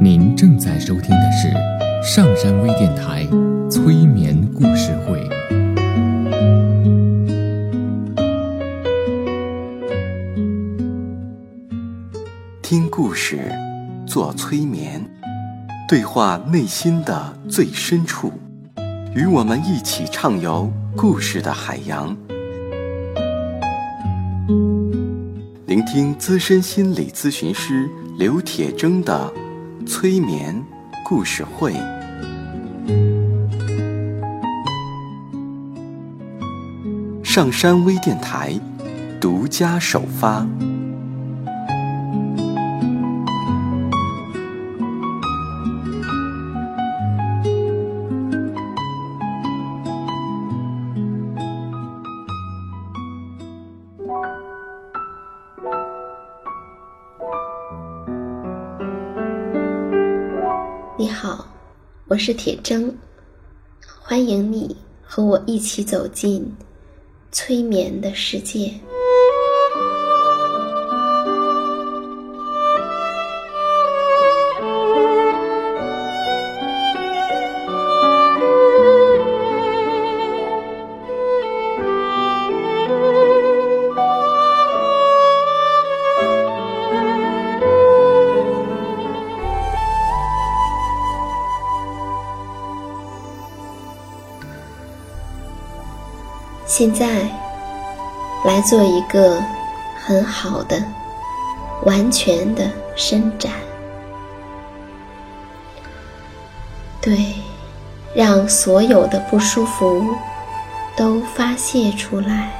您正在收听的是上山微电台催眠故事会。听故事，做催眠，对话内心的最深处，与我们一起畅游故事的海洋。聆听资深心理咨询师刘铁铮的催眠故事会，上山微电台独家首发。是铁铮，欢迎你和我一起走进催眠的世界。现在，来做一个很好的、完全的伸展。对，让所有的不舒服都发泄出来。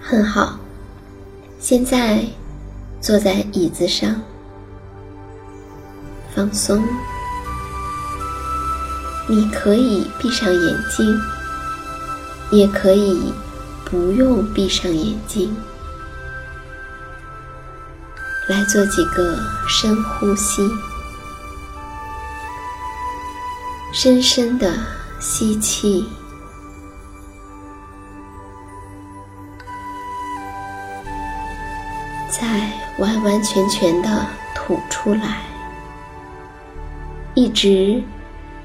很好，现在坐在椅子上。放松，你可以闭上眼睛，也可以不用闭上眼睛。来做几个深呼吸，深深的吸气，再完完全全的吐出来。一直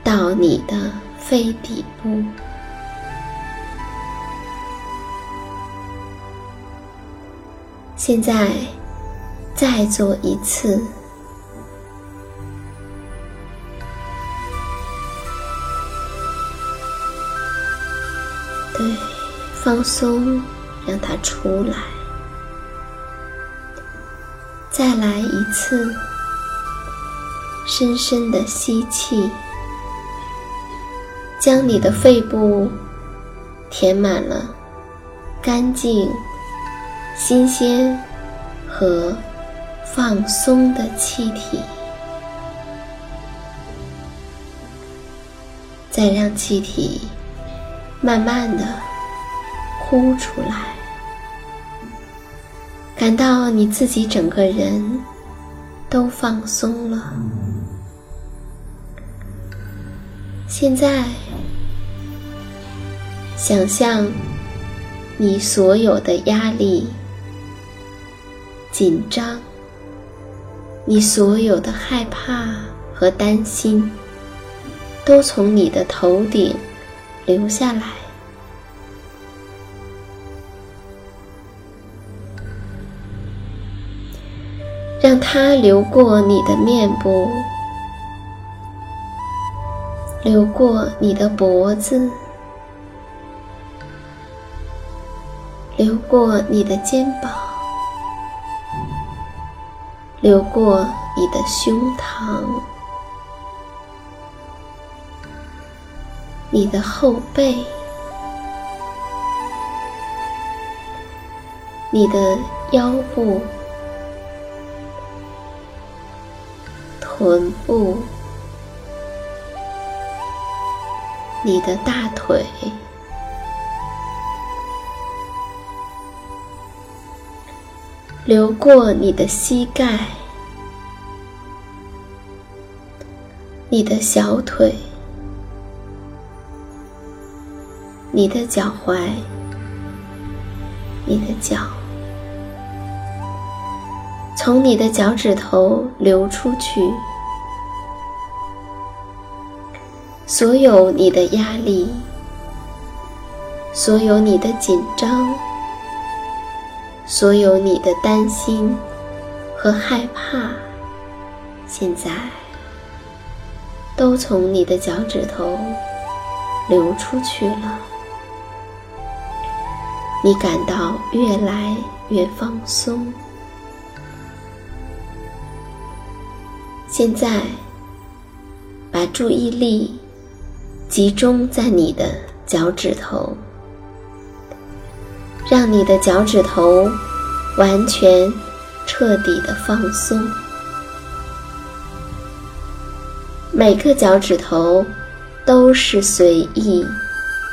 到你的肺底部。现在再做一次，对，放松，让它出来，再来一次。深深的吸气，将你的肺部填满了干净、新鲜和放松的气体，再让气体慢慢的呼出来，感到你自己整个人都放松了。现在，想象你所有的压力、紧张，你所有的害怕和担心，都从你的头顶流下来，让它流过你的面部。流过你的脖子，流过你的肩膀，流过你的胸膛，你的后背，你的腰部，臀部。你的大腿，流过你的膝盖，你的小腿，你的脚踝，你的脚，从你的脚趾头流出去，所有你的压力，所有你的紧张，所有你的担心和害怕，现在都从你的脚趾头流出去了。你感到越来越放松。现在，把注意力集中在你的脚趾头，让你的脚趾头完全、彻底的放松。每个脚趾头都是随意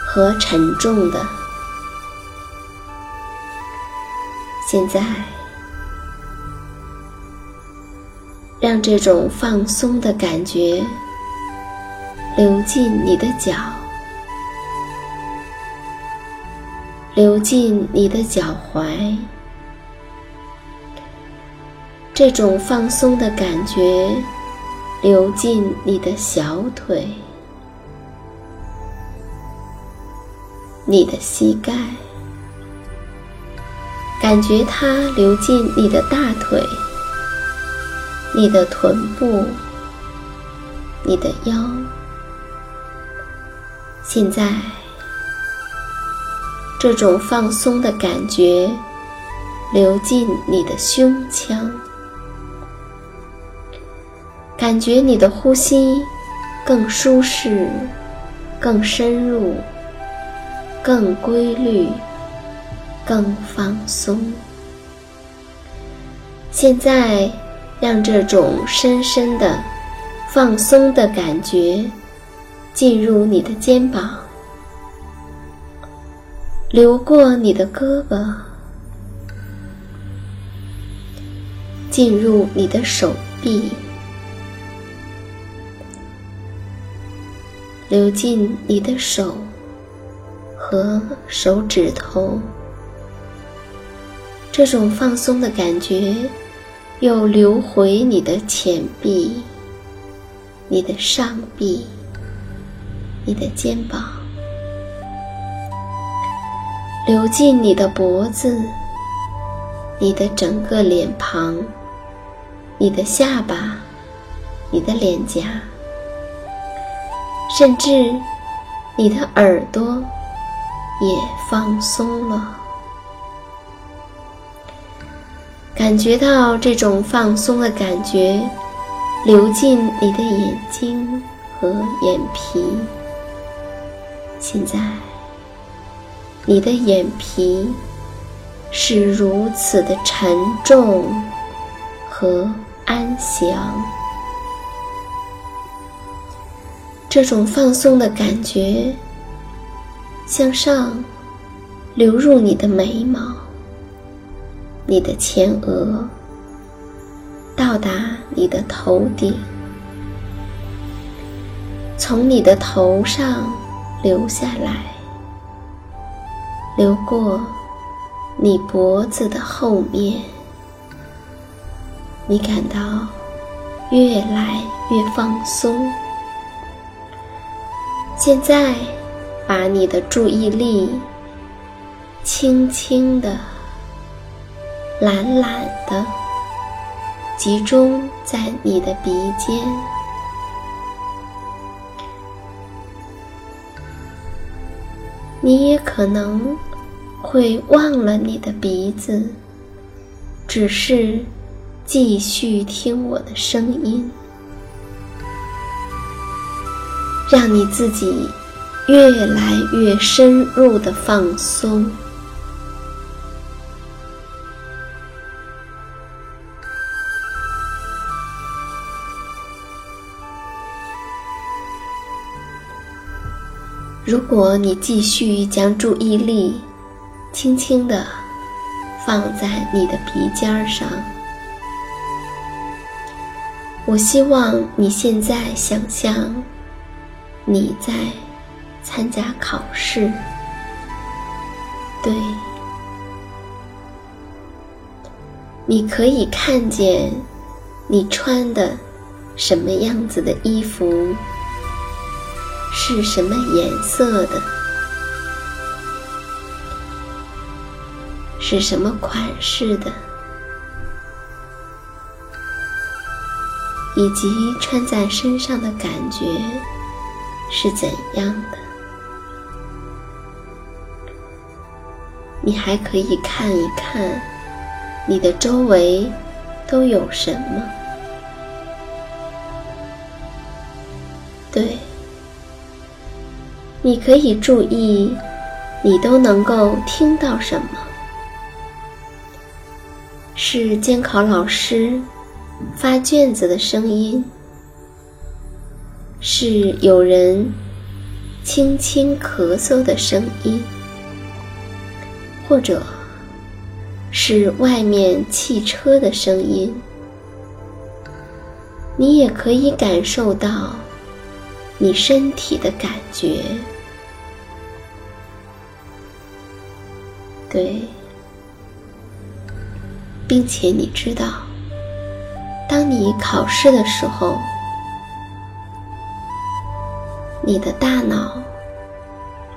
和沉重的。现在，让这种放松的感觉流进你的脚，流进你的脚踝。这种放松的感觉流进你的小腿、你的膝盖。感觉它流进你的大腿、你的臀部、你的腰。现在，这种放松的感觉流进你的胸腔，感觉你的呼吸更舒适、更深入、更规律。更放松。现在，让这种深深的放松的感觉进入你的肩膀，流过你的胳膊，进入你的手臂，流进你的手和手指头。这种放松的感觉，又流回你的前臂、你的上臂、你的肩膀，流进你的脖子、你的整个脸庞、你的下巴、你的脸颊，甚至你的耳朵也放松了。感觉到这种放松的感觉流进你的眼睛和眼皮。现在，你的眼皮是如此的沉重和安详。这种放松的感觉向上流入你的眉毛。你的前额到达你的头顶，从你的头上流下来，流过你脖子的后面，你感到越来越放松。现在，把你的注意力轻轻的。懒懒的集中在你的鼻尖，你也可能会忘了你的鼻子，只是继续听我的声音，让你自己越来越深入的放松。如果你继续将注意力轻轻地放在你的鼻尖上，我希望你现在想象你在参加考试，对，你可以看见你穿的什么样子的衣服，是什么颜色的，是什么款式的。以及穿在身上的感觉是怎样的？你还可以看一看你的周围都有什么？你可以注意你都能够听到什么？是监考老师。发卷子的声音，是有人轻轻咳嗽的声音，或者是外面汽车的声音。你也可以感受到你身体的感觉，对，并且你知道。当你考试的时候，你的大脑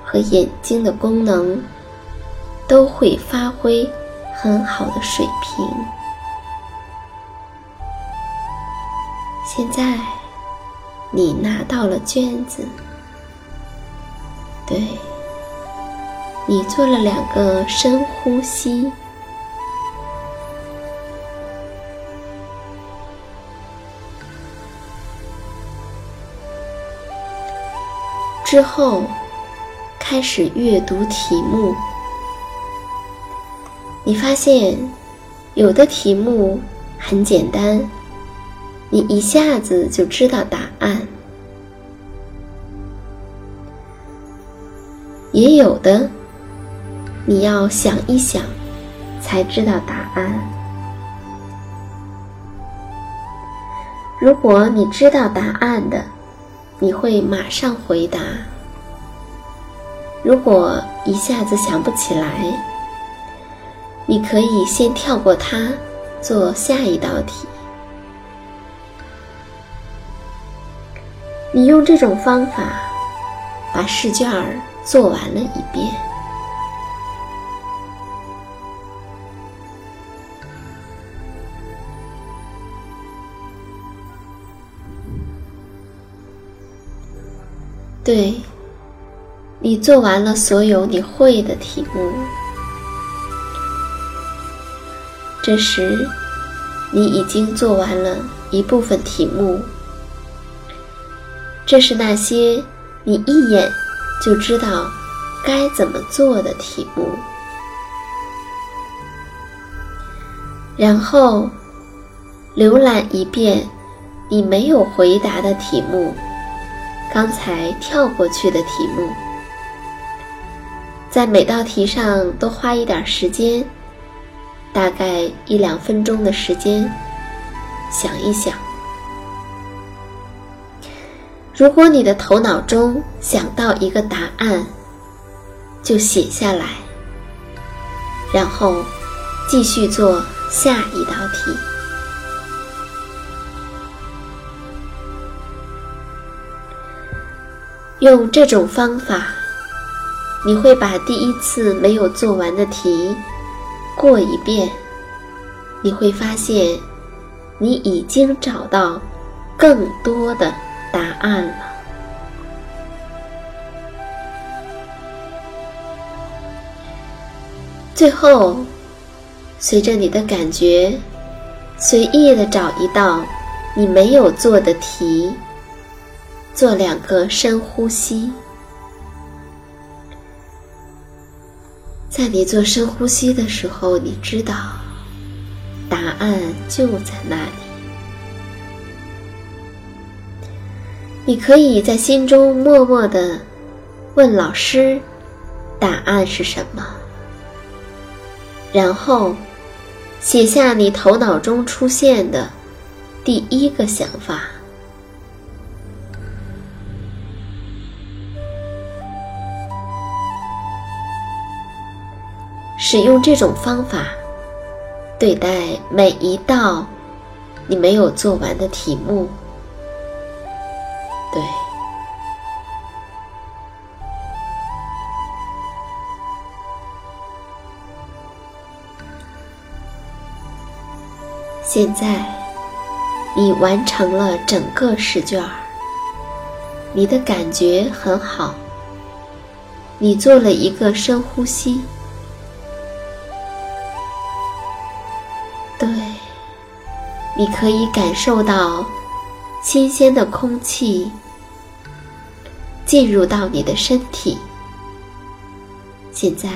和眼睛的功能都会发挥很好的水平。现在你拿到了卷子，对，你做了两个深呼吸。之后，开始阅读题目。你发现，有的题目很简单，你一下子就知道答案；也有的，你要想一想才知道答案。如果你知道答案的，你会马上回答。如果一下子想不起来，你可以先跳过它，做下一道题。你用这种方法把试卷儿做完了一遍。对，你做完了所有你会的题目。这时，你已经做完了一部分题目。这是那些你一眼就知道该怎么做的题目。然后，浏览一遍你没有回答的题目。刚才跳过去的题目，在每道题上都花一点时间，大概一两分钟的时间，想一想。如果你的头脑中想到一个答案，就写下来，然后继续做下一道题。用这种方法，你会把第一次没有做完的题过一遍。你会发现，你已经找到更多的答案了。最后，随着你的感觉，随意的找一道你没有做的题。做两个深呼吸，在你做深呼吸的时候，你知道答案就在那里。你可以在心中默默的问老师：“答案是什么？”然后写下你头脑中出现的第一个想法。使用这种方法对待每一道你没有做完的题目。对。现在，你完成了整个试卷，你的感觉很好。你做了一个深呼吸，你可以感受到新鲜的空气进入到你的身体。现在，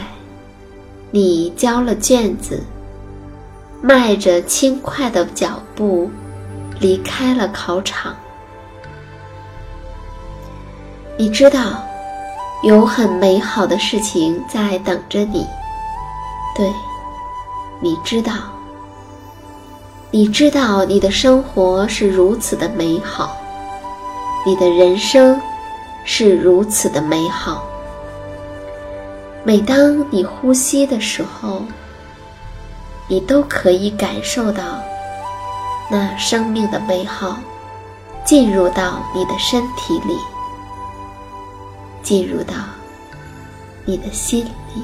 你交了卷子。迈着轻快的脚步离开了考场。你知道，有很美好的事情在等着你。对，你知道，你知道你的生活是如此的美好，你的人生是如此的美好。每当你呼吸的时候。你都可以感受到那生命的美好进入到你的身体里，进入到你的心里。